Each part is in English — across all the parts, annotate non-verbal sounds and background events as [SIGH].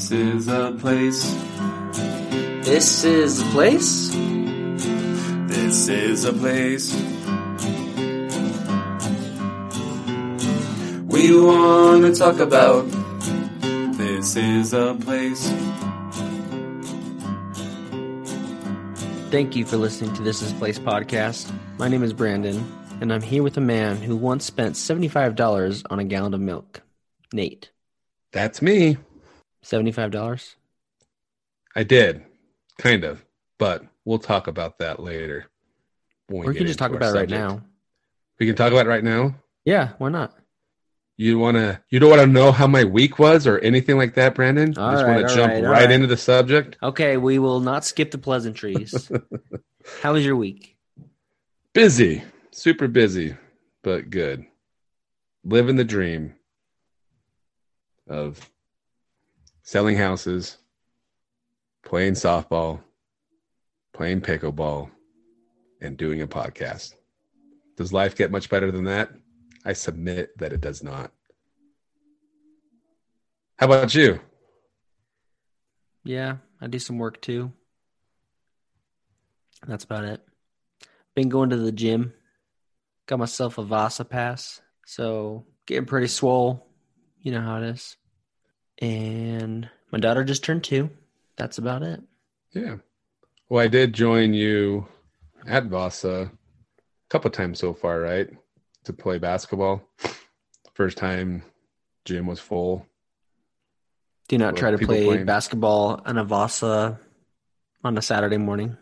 This is a place. This is a place. This is a place. We want to talk about. This is a place. Thank you for listening to This Is a Place podcast. My name is Brandon, and I'm here with a man who once spent $75 on a gallon of milk. Nate. That's me. $75? I did, kind of, but we'll talk about that later. when Or we can just talk about it right now. We can talk about it right now. Yeah, why not? You wanna? You don't want to know how my week was or anything like that, Brandon? All you just right, wanna jump right, right, right. into the subject. Okay, we will not skip the pleasantries. [LAUGHS] How was your week? Busy, super busy, but good. Living the dream of selling houses, playing softball, playing pickleball, and doing a podcast. Does life get much better than that? I submit that it does not. How about you? Yeah, I do some work too. That's about it. Been going to the gym. Got myself a Vasa pass. So getting pretty swole. You know how it is. And my daughter just turned two. That's about it. Yeah. Well, I did join you at Vasa a couple times so far, right? To play basketball. First time gym was full. Do not try to play playing- basketball in a Vasa on a Saturday morning.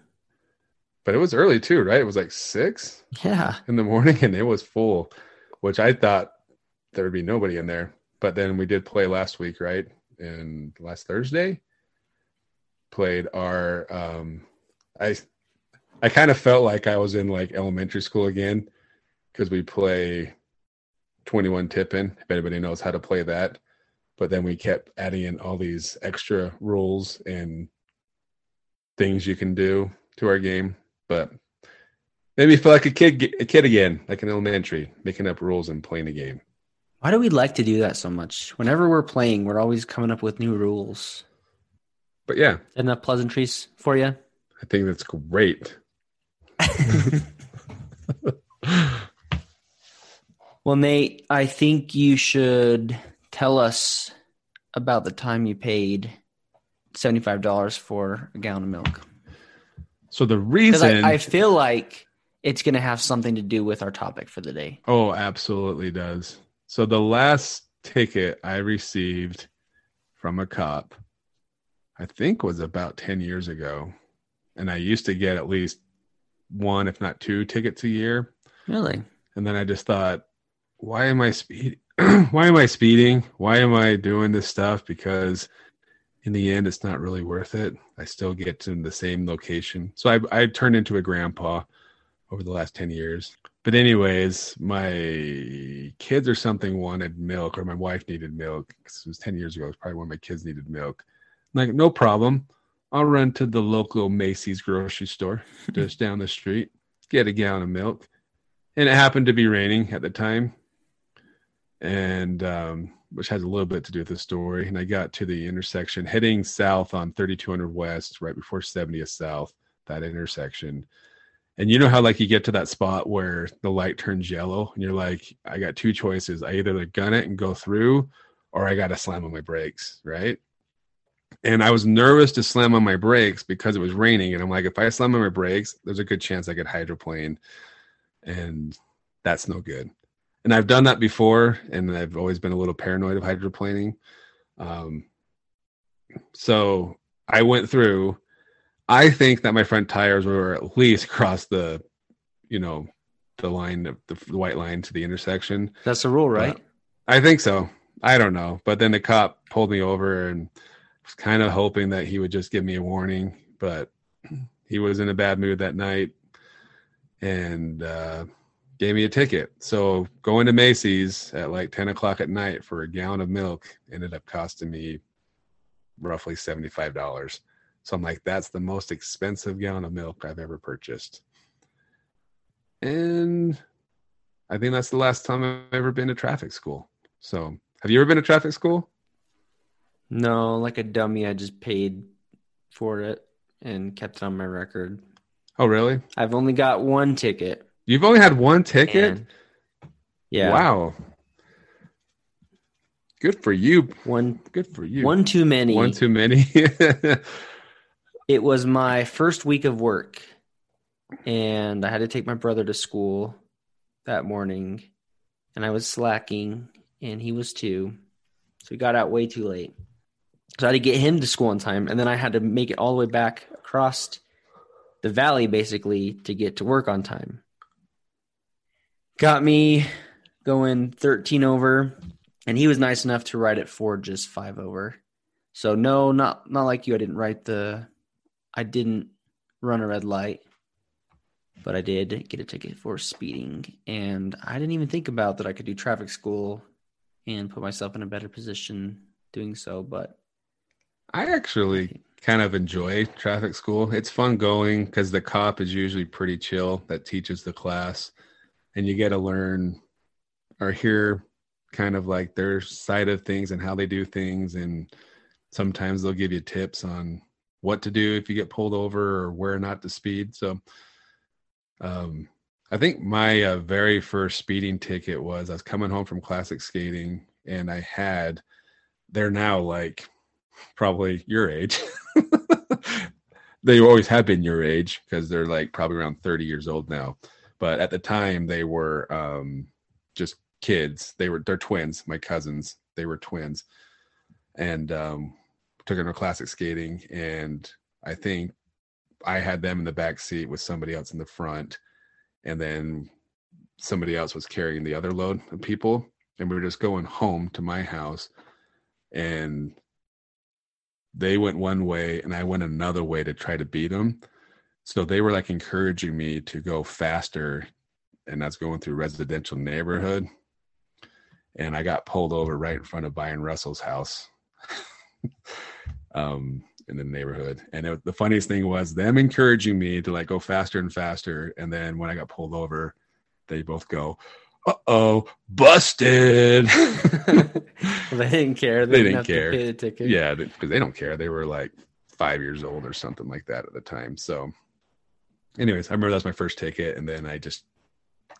But it was early too, right? It was like six Yeah. in the morning and it was full, which I thought there would be nobody in there. But then we did play last week, right? And last Thursday played our um I I kind of felt like I was in like elementary school again because we play 21 tipping, if anybody knows how to play that. But then we kept adding in all these extra rules and things you can do to our game. But made me feel like a kid, a kid again, like an elementary, making up rules and playing a game. Why do we like to do that so much? Whenever we're playing, we're always coming up with new rules. But yeah, Enough pleasantries for you? I think that's great. [LAUGHS] Well, Nate, I think you should tell us about the time you paid $75 for a gallon of milk. So the reason, I, I feel like it's going to have something to do with our topic for the day. oh, absolutely does. So the last ticket I received from a cop, I think was about 10 years ago. And I used to get at least one, if not two tickets a year. Really? And then I just thought, why am I speed? [CLEARS THROAT] why am I speeding? Why am I doing this stuff? Because in the end, it's not really worth it. I still get to the same location. So I, I turned into a grandpa over the last 10 years. But, anyways, my kids or something wanted milk, or my wife needed milk. 'cause it was 10 years ago. It was probably when my kids needed milk. I'm like, no problem. I'll run to the local Macey's grocery store [LAUGHS] just down the street, get a gallon of milk and it happened to be raining at the time and um, which has a little bit to do with the story and i got to the intersection heading south on 3200 west right before 70th south that intersection and you know how like you get to that spot where the light turns yellow and you're like i got two choices i either like gun it and go through or i gotta slam on my brakes right and i was nervous to slam on my brakes because it was raining and i'm like if i slam on my brakes there's a good chance i could hydroplane and that's no good. And I've done that before, and I've always been a little paranoid of hydroplaning. Um, so I went through. I think that my front tires were at least across the, you know, the line of the, the white line to the intersection. That's the rule, right? I think so. I don't know. But then the cop pulled me over and was kind of hoping that he would just give me a warning, but he was in a bad mood that night and uh, gave me a ticket. So going to Macey's at like 10 o'clock at night for a gallon of milk ended up costing me roughly $75. So I'm like, that's the most expensive gallon of milk I've ever purchased. And I think that's the last time I've ever been to traffic school. So have you ever been to traffic school? No, like a dummy, I just paid for it and kept it on my record. Oh, really? I've only got one ticket. You've only had one ticket? and- yeah. Wow. Good for you. One Good for you. one too many. One too many. [LAUGHS] It was my first week of work, and I had to take my brother to school that morning, and I was slacking, and he was too. So we got out way too late. So I had to get him to school on time, and then I had to make it all the way back across the valley basically to get to work on time. Got me going 13 over, and he was nice enough to write it for just five over. So no, not not like you. I didn't write the I didn't run a red light, but I did get a ticket for speeding. And I didn't even think about that I could do traffic school and put myself in a better position doing so. But I actually kind of enjoy traffic school. It's fun going because the cop is usually pretty chill that teaches the class, and you get to learn or hear kind of like their side of things and how they do things. And sometimes they'll give you tips on what to do if you get pulled over or where not to speed. So, um, I think my uh, very first speeding ticket was I was coming home from classic skating and I had, they're now like probably your age. [LAUGHS] they always have been your age because they're like probably around 30 years old now. But at the time they were um, just kids. They were, they're twins, my cousins. They were twins. And um, took them to classic skating. And I think I had them in the back seat with somebody else in the front. And then somebody else was carrying the other load of people. And we were just going home to my house. And they went one way and I went another way to try to beat them. So they were like encouraging me to go faster. And that's going through residential neighborhood. And I got pulled over right in front of Bryon Russell's house [LAUGHS] um, in the neighborhood. And it, the funniest thing was them encouraging me to like go faster and faster. And then when I got pulled over, they both go, uh oh, busted. [LAUGHS] they didn't care. They didn't have to care. pay the ticket. yeah, because they don't care. They were like five years old or something like that at the time. So, anyways, I remember that was my first ticket, and then I just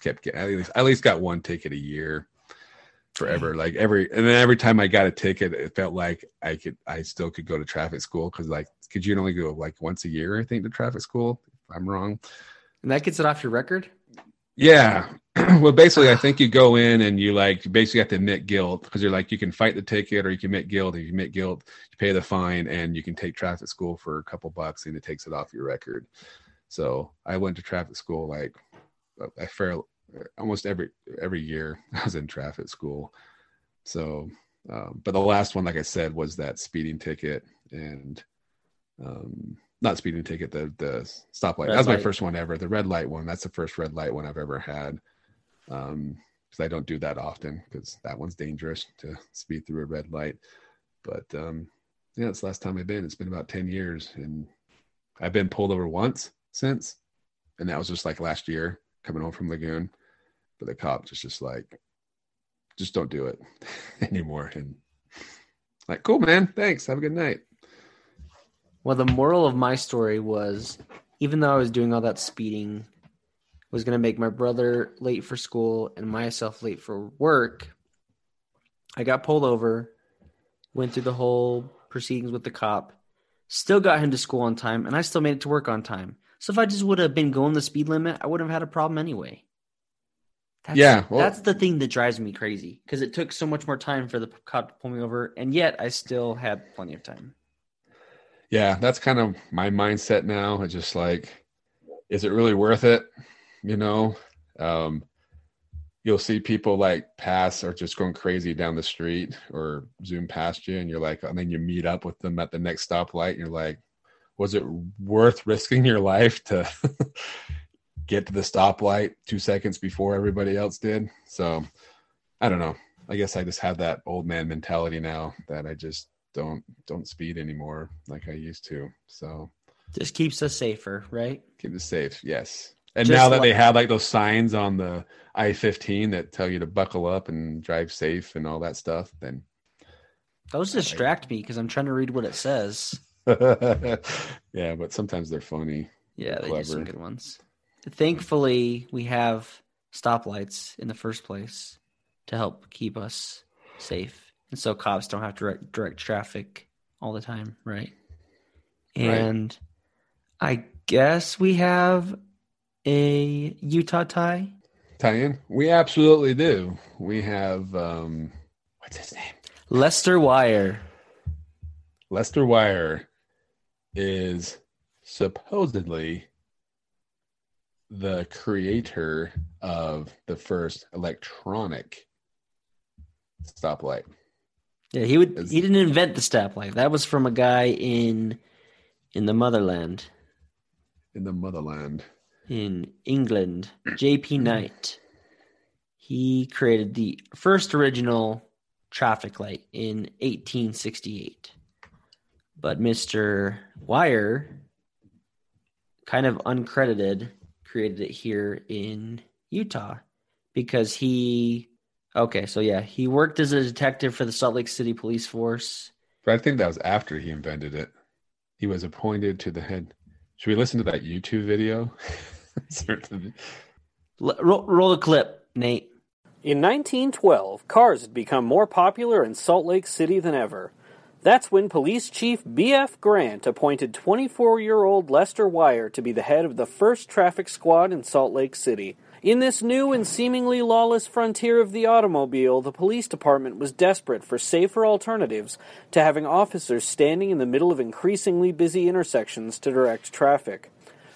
kept getting at least I at least got one ticket a year forever. Mm. Like every and then every time I got a ticket, it felt like I could I still could go to traffic school because like could you only go like once a year? I think to traffic school. If I'm wrong. And that gets it off your record? Yeah. [CLEARS THROAT] well, basically, I think you go in and you like you basically have to admit guilt because you're like you can fight the ticket or you can admit guilt. If you admit guilt, you pay the fine and you can take traffic school for a couple bucks and it takes it off your record. So I went to traffic school like I fair almost every every year [LAUGHS] I was in traffic school. So, um, but the last one, like I said, was that speeding ticket and um, not speeding ticket, the the stoplight. Red That was my light. first one ever. The red light one. That's the first red light one I've ever had. Um, because I don't do that often because that one's dangerous to speed through a red light. But um, yeah, it's the last time I've been. It's been about ten years, and I've been pulled over once since, and that was just like last year coming home from Lagoon. But the cop just just like, just don't do it [LAUGHS] anymore. And like, cool, man. Thanks. Have a good night. Well, the moral of my story was even though I was doing all that speeding, was going to make my brother late for school and myself late for work. I got pulled over, went through the whole proceedings with the cop, still got him to school on time, and I still made it to work on time. So if I just would have been going the speed limit, I wouldn't have had a problem anyway. That's, Yeah, well- that's the thing that drives me crazy because it took so much more time for the cop to pull me over, and yet I still had plenty of time. yeah that's kind of my mindset now it's just like is it really worth it you know um you'll see people like pass or just going crazy down the street or zoom past you and you're like and then you meet up with them at the next stoplight and you're like was it worth risking your life to [LAUGHS] get to the stoplight two seconds before everybody else did so i don't know i guess i just have that old man mentality now that i just don't don't speed anymore like I used to. So Just keeps us safer, right? keep us safe. Yes. And Just now that like- they have like those signs on the I-15 that tell you to buckle up and drive safe and all that stuff, then Those distract me because I'm trying to read what it says. [LAUGHS] yeah, but sometimes they're funny. Yeah, they do some good ones. Thankfully, we have stoplights in the first place to help keep us safe, and so cops don't have to direct, direct traffic all the time, right? Right. And I guess we have a Utah tie. Tie-in? We absolutely do. We have um what's his name? Lester Wire. Lester Wire is supposedly the creator of the first electronic stoplight. Yeah, he would. He didn't invent the stoplight. That was from a guy in in the motherland in the motherland. in England, J.P. [CLEARS THROAT] Knight. He created the first original traffic light in 1868. But Mr. Wire, kind of uncredited, created it here in Utah because he. Okay, so yeah, he worked as a detective for the Salt Lake City Police Force. But I think that was after he invented it. He was appointed to the head. Should we listen to that YouTube video? [LAUGHS] L- roll, roll the clip, Nate. In 1912, cars had become more popular in Salt Lake City than ever. That's when Police Chief B.F. Grant appointed 24 year old Lester Wire to be the head of the first traffic squad in Salt Lake City. In this new and seemingly lawless frontier of the automobile, the police department was desperate for safer alternatives to having officers standing in the middle of increasingly busy intersections to direct traffic.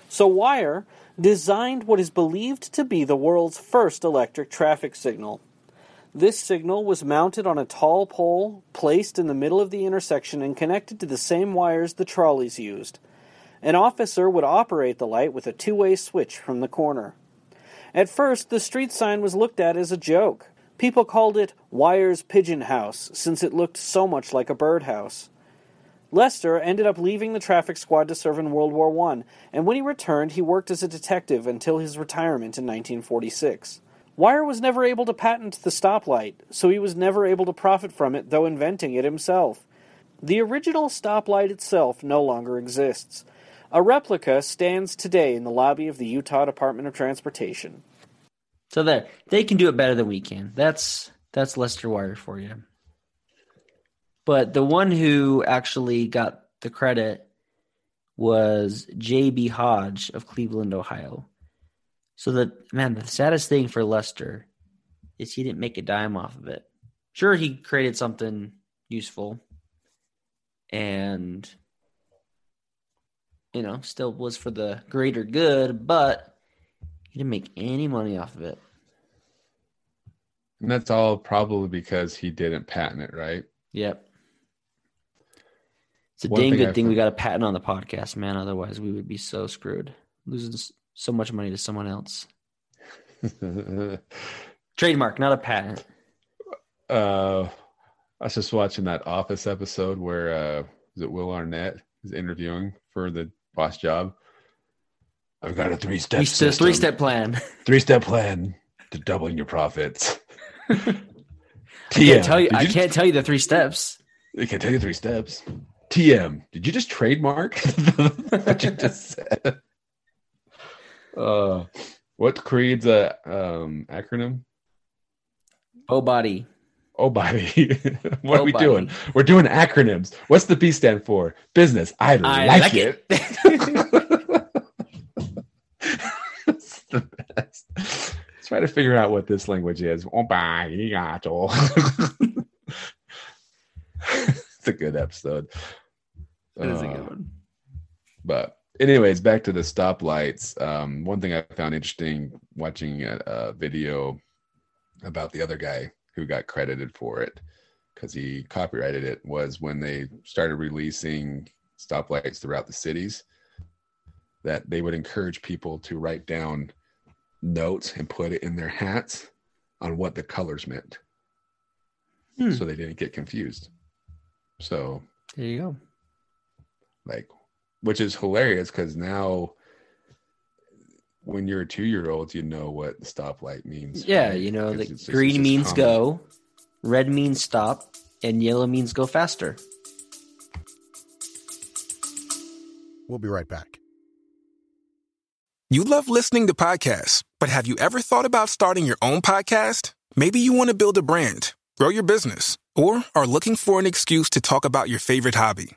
So Wire designed what is believed to be the world's first electric traffic signal. This signal was mounted on a tall pole placed in the middle of the intersection and connected to the same wires the trolleys used. An officer would operate the light with a two way switch from the corner. At first, the street sign was looked at as a joke. People called it Wire's Pigeon House, since it looked so much like a birdhouse. Lester ended up leaving the traffic squad to serve in World War I, and when he returned, he worked as a detective until his retirement in 1946. Wire was never able to patent the stoplight, so he was never able to profit from it, though inventing it himself. The original stoplight itself no longer exists. A replica stands today in the lobby of the Utah Department of Transportation. So there, they can do it better than we can. That's that's Lester Wire for you. But the one who actually got the credit was J.B. Hodge of Cleveland, Ohio. So the man, the saddest thing for Lester is he didn't make a dime off of it. Sure, he created something useful, and you know, still was for the greater good, but he didn't make any money off of it. and that's all probably because he didn't patent it, right? Yep. It's a One dang thing good I thing we got a patent on the podcast, man. Otherwise, we would be so screwed, losing so much money to someone else. [LAUGHS] Trademark, not a patent. uh, I was just watching that Office episode where uh, is it Will Arnett is interviewing for the boss job. I've got a three step Three, step plan. [LAUGHS] three step plan to doubling your profits. [LAUGHS] I can't tell you. did I you can't tell you the three steps. I can't tell you three steps. TM, did you just trademark what you just said? Uh, what Creed's a um, acronym? Oh, body. Oh, body. what Oh, are we body. doing? We're doing acronyms. What's the B stand for? Business. I, I like, like it. it's the best. Let's [LAUGHS] try to figure out what this language is. Oh, [LAUGHS] body. it's a good episode. That is a Uh, good one. but anyways back to the stoplights um, one thing i found interesting watching a, a video about the other guy who got credited for it because he copyrighted it was when they started releasing stoplights throughout the cities that they would encourage people to write down notes and put it in their hats on what the colors meant Hmm. so they didn't get confused so There you go. like which is hilarious because now when you're a two year old you know what the stoplight means Yeah, right? you know, the it's just- green it's means common. go, red means stop, and yellow means go faster. We'll be right back. You love listening to podcasts, but have you ever thought about starting your own podcast? Maybe you want to build a brand, grow your business, or are looking for an excuse to talk about your favorite hobby.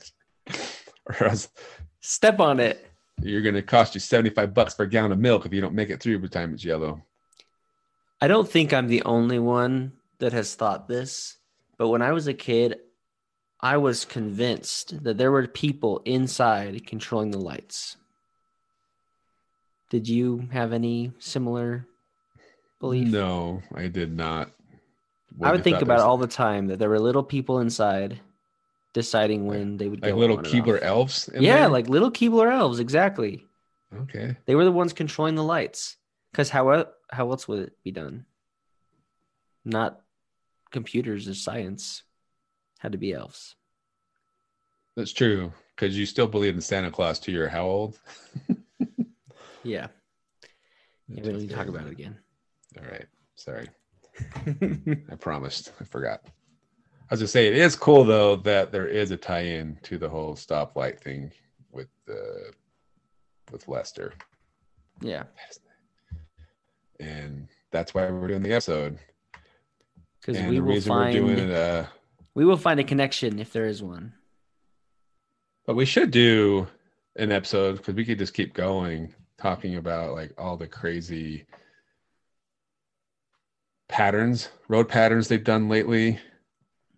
or else Step on it. you're going to cost you 75 bucks for a gallon of milk if you don't make it through by the time it's yellow. I don't think I'm the only one that has thought this, but when I was a kid, I was convinced that there were people inside controlling the lights. Did you have any similar belief? No, I did not. What I would think about it all the time that there were little people inside deciding when they would like little Keebler elves. in Yeah, there? like little Keebler elves, exactly. okay. They were the ones controlling the lights. Because how how else would it be done? Not computers or science. Had to be elves. That's true because you still believe in Santa Claus too. You're how old? [LAUGHS] Yeah. Yeah, we don't need to talk about it again. All right. Sorry. [LAUGHS] I promised. I forgot. I was gonna say it is cool though that there is a tie-in to the whole stoplight thing with uh, with Lester, yeah. and that's why we're doing the episode. Because we will find we're doing it, uh, we will find a connection if there is one. but we should do an episode because we could just keep going talking about like all the crazy patterns, road patterns they've done lately.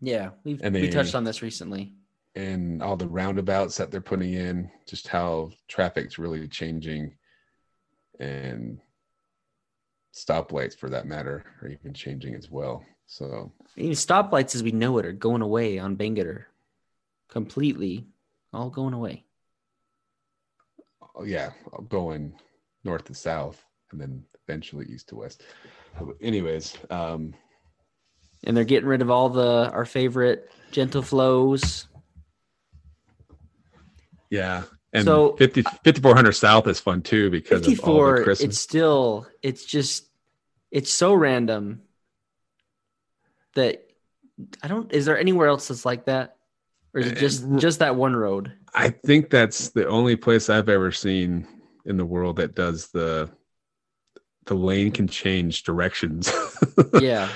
Yeah. We've And we touched on this recently. and all the roundabouts that they're putting in, just how traffic's really changing, and stoplights for that matter are even changing as well. So Even stoplights as we know it are going away on Bangerter. Completely. All going away. oh, yeah, going north to south, and then eventually east to west. Anyways, um, And they're getting rid of all the our favorite gentle flows. yeah, and So- 50, 5400 south is fun too because of all the 54 Christmas. it's still it's just it's so random that i don't is there anywhere else that's like that or is it just just that one road I think that's the only place I've ever seen in the world that does the the lane can change directions. [LAUGHS] yeah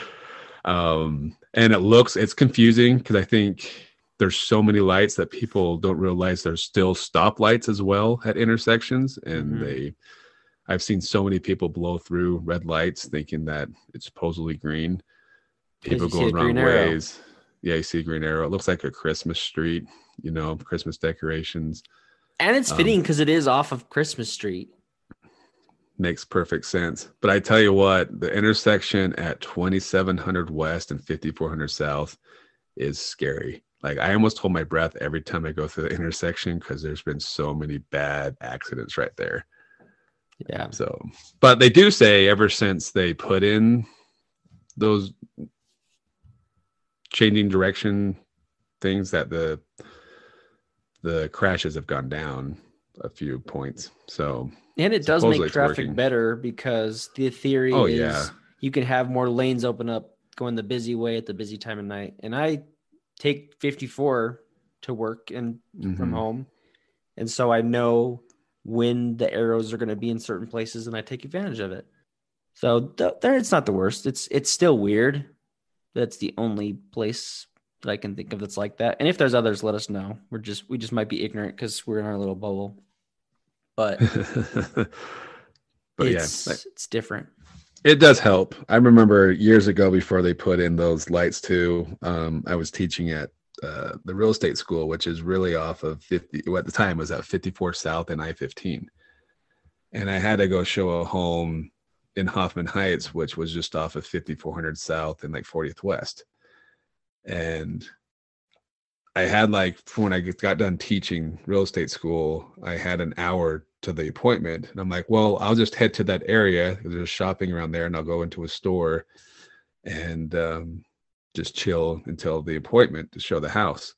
um and it looks it's confusing because I think there's so many lights that people don't realize there's still stop lights as well at intersections and Mhm. they I've seen so many people blow through red lights thinking that it's supposedly green. People going wrong ways. Yeah, you see green arrow. It looks like a Christmas street, you know, Christmas decorations. and it's Um, fitting because it is off of christmas street makes perfect sense. But I tell you what, the intersection at 2700 West and 5400 South is scary. Like I almost hold my breath every time I go through the intersection because there's been so many bad accidents right there. yeah So, but they do say ever since they put in those changing direction things that the the crashes have gone down a few points. So and it does make traffic working. better because the theory Oh, is yeah. you can have more lanes open up going the busy way at the busy time of night and i take 54 to work and from mhm. home. And so I know when the arrows are going to be in certain places and I take advantage of it. So th- there it's not the worst. It's it's still weird. That's the only place that I can think of that's like that. And if there's others, let us know. We're just we just might be ignorant cuz we're in our little bubble. But [LAUGHS] but yeah, it's it's different. It does help. I remember years ago before they put in those lights too. Um, I was teaching at uh, the real estate school, which is really off of 50. well, At the time, was at 54 South and I-15, and I had to go show a home in Hoffman Heights, which was just off of 5400 South and like 40th West. And I had like when I got done teaching real estate school, I had an hour to the appointment, and I'm like, well, I'll just head to that area. There's shopping around there, and I'll go into a store and um, just chill until the appointment to show the house.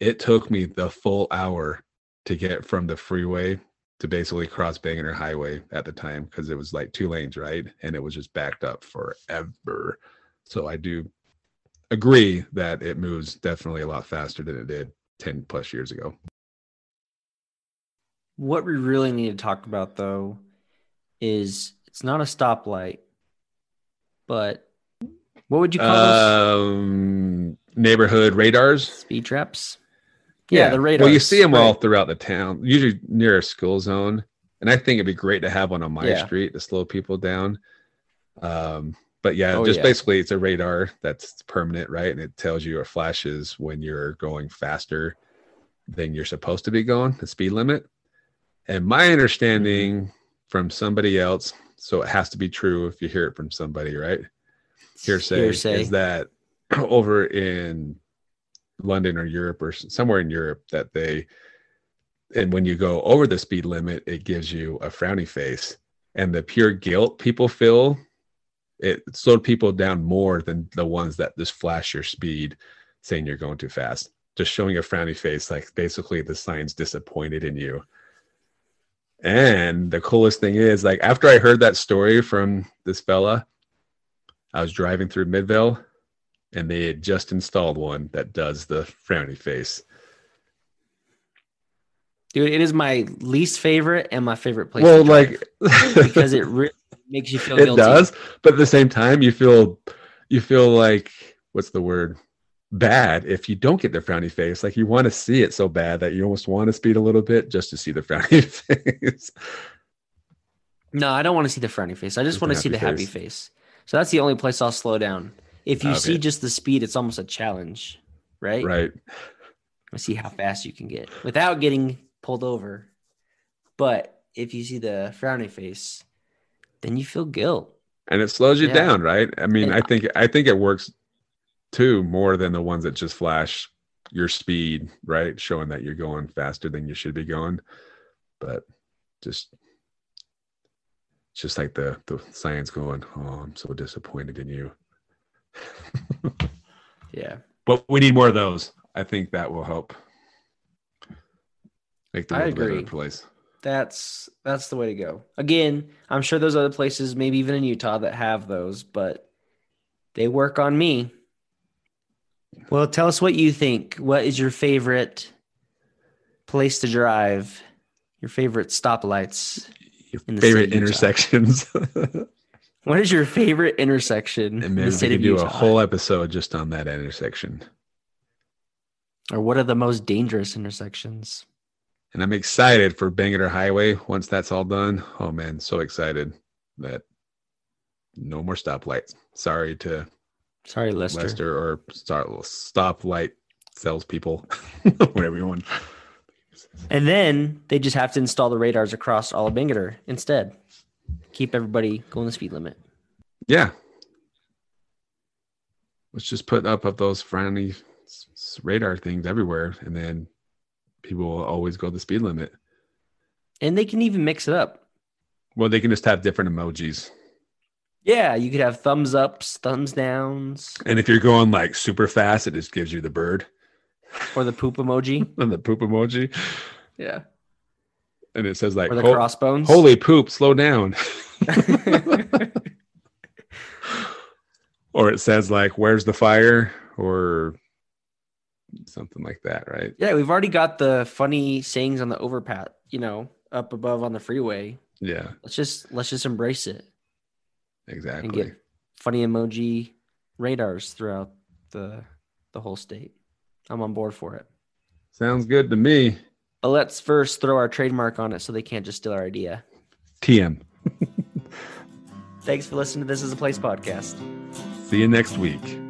It took me the full hour to get from the freeway to basically cross Bangerter Highway at the time because it was like two lanes, right? And it was just backed up forever. So I do agree that it moves definitely a lot faster than it did 10 plus years ago. What we really need to talk about though is it's not a stoplight, but what would you call those? Um, neighborhood radars. Speed traps? Yeah, the radars. Well, you see them all throughout the town, usually near a school zone. And I think it'd be great to have one on my Yeah. street to slow people down. Um, but yeah, Oh, just yeah. basically it's a radar that's permanent, right? And it tells you or flashes when you're going faster than you're supposed to be going, the speed limit. And my understanding Mm-hmm. from somebody else, so it has to be true if you hear it from somebody, right? Hearsay, Hearsay. is that [CLEARS THROAT] over in London or Europe or somewhere in Europe that they and when you go over the speed limit, it gives you a frowny face. And the pure guilt people feel, it slowed people down more than the ones that just flash your speed saying you're going too fast. Just showing a frowny face, like basically the sign's disappointed in you. And the coolest thing is, like after I heard that story from this fella, I was driving through Midvale and they had just installed one that does the frowny face. Dude, it is my least favorite and my favorite place. well, like [LAUGHS] because it really makes you feel it guilty. does, but at the same time, you feel you feel like what's the word? Bad if you don't get the frowny face. Like you want to see it so bad that you almost want to speed a little bit just to see the [LAUGHS] frowny face. No, I don't want to see the frowny face. I just Just want to see the happy happy face. So that's the only place I'll slow down. If you Okay. see just the speed, it's almost a challenge, right? right. I see how fast you can get without getting pulled over. But if you see the frowny face, then you feel guilt. and it slows you Yeah. down right i mean And- i think i think it works too more than the ones that just flash your speed right showing that you're going faster than you should be going but just it's just like the the science going oh i'm so disappointed in you [LAUGHS] Yeah. but we need more of those i think that will help make the I world a better agree. place That's that's the way to go. Again, I'm sure there's other places, maybe even in Utah, that have those, but they work on me. Well, tell us what you think. What is your favorite place to drive? Your favorite stoplights? your In the favorite city of Utah. intersections [LAUGHS] What is your favorite intersection and in maybe the we could do Utah? a whole episode just on that intersection or what are the most dangerous intersections? And I'm excited for Bangerter Highway once that's all done. Oh man, so excited that no more stoplights. Sorry to Sorry, Lester. Lester or stop stoplight salespeople, [LAUGHS] [LAUGHS] whatever you want. And then they just have to install the radars across all of Bangerter instead. Keep everybody going the speed limit. Yeah. Let's just put up of those friendly radar things everywhere, and then people will always go the speed limit. And they can even mix it up. Well, they can just have different emojis. Yeah, you could have thumbs ups, thumbs downs, And if you're going like super fast, it just gives you the bird or the poop emoji. [LAUGHS] and the poop emoji. Yeah. And it says like Or the "Ho- crossbones. Holy poop, slow down. [LAUGHS] [LAUGHS] or it says like, where's the fire? Or something like that, right? yeah, we've already got the funny sayings on the overpass, you know, up above on the freeway. Yeah, Let's just let's just embrace it exactly. and get funny emoji radars throughout the the whole state. I'm on board for it. Sounds good to me. But let's first throw our trademark on it so they can't just steal our idea. TM. [LAUGHS] Thanks for listening to This Is a Place podcast. See you next week.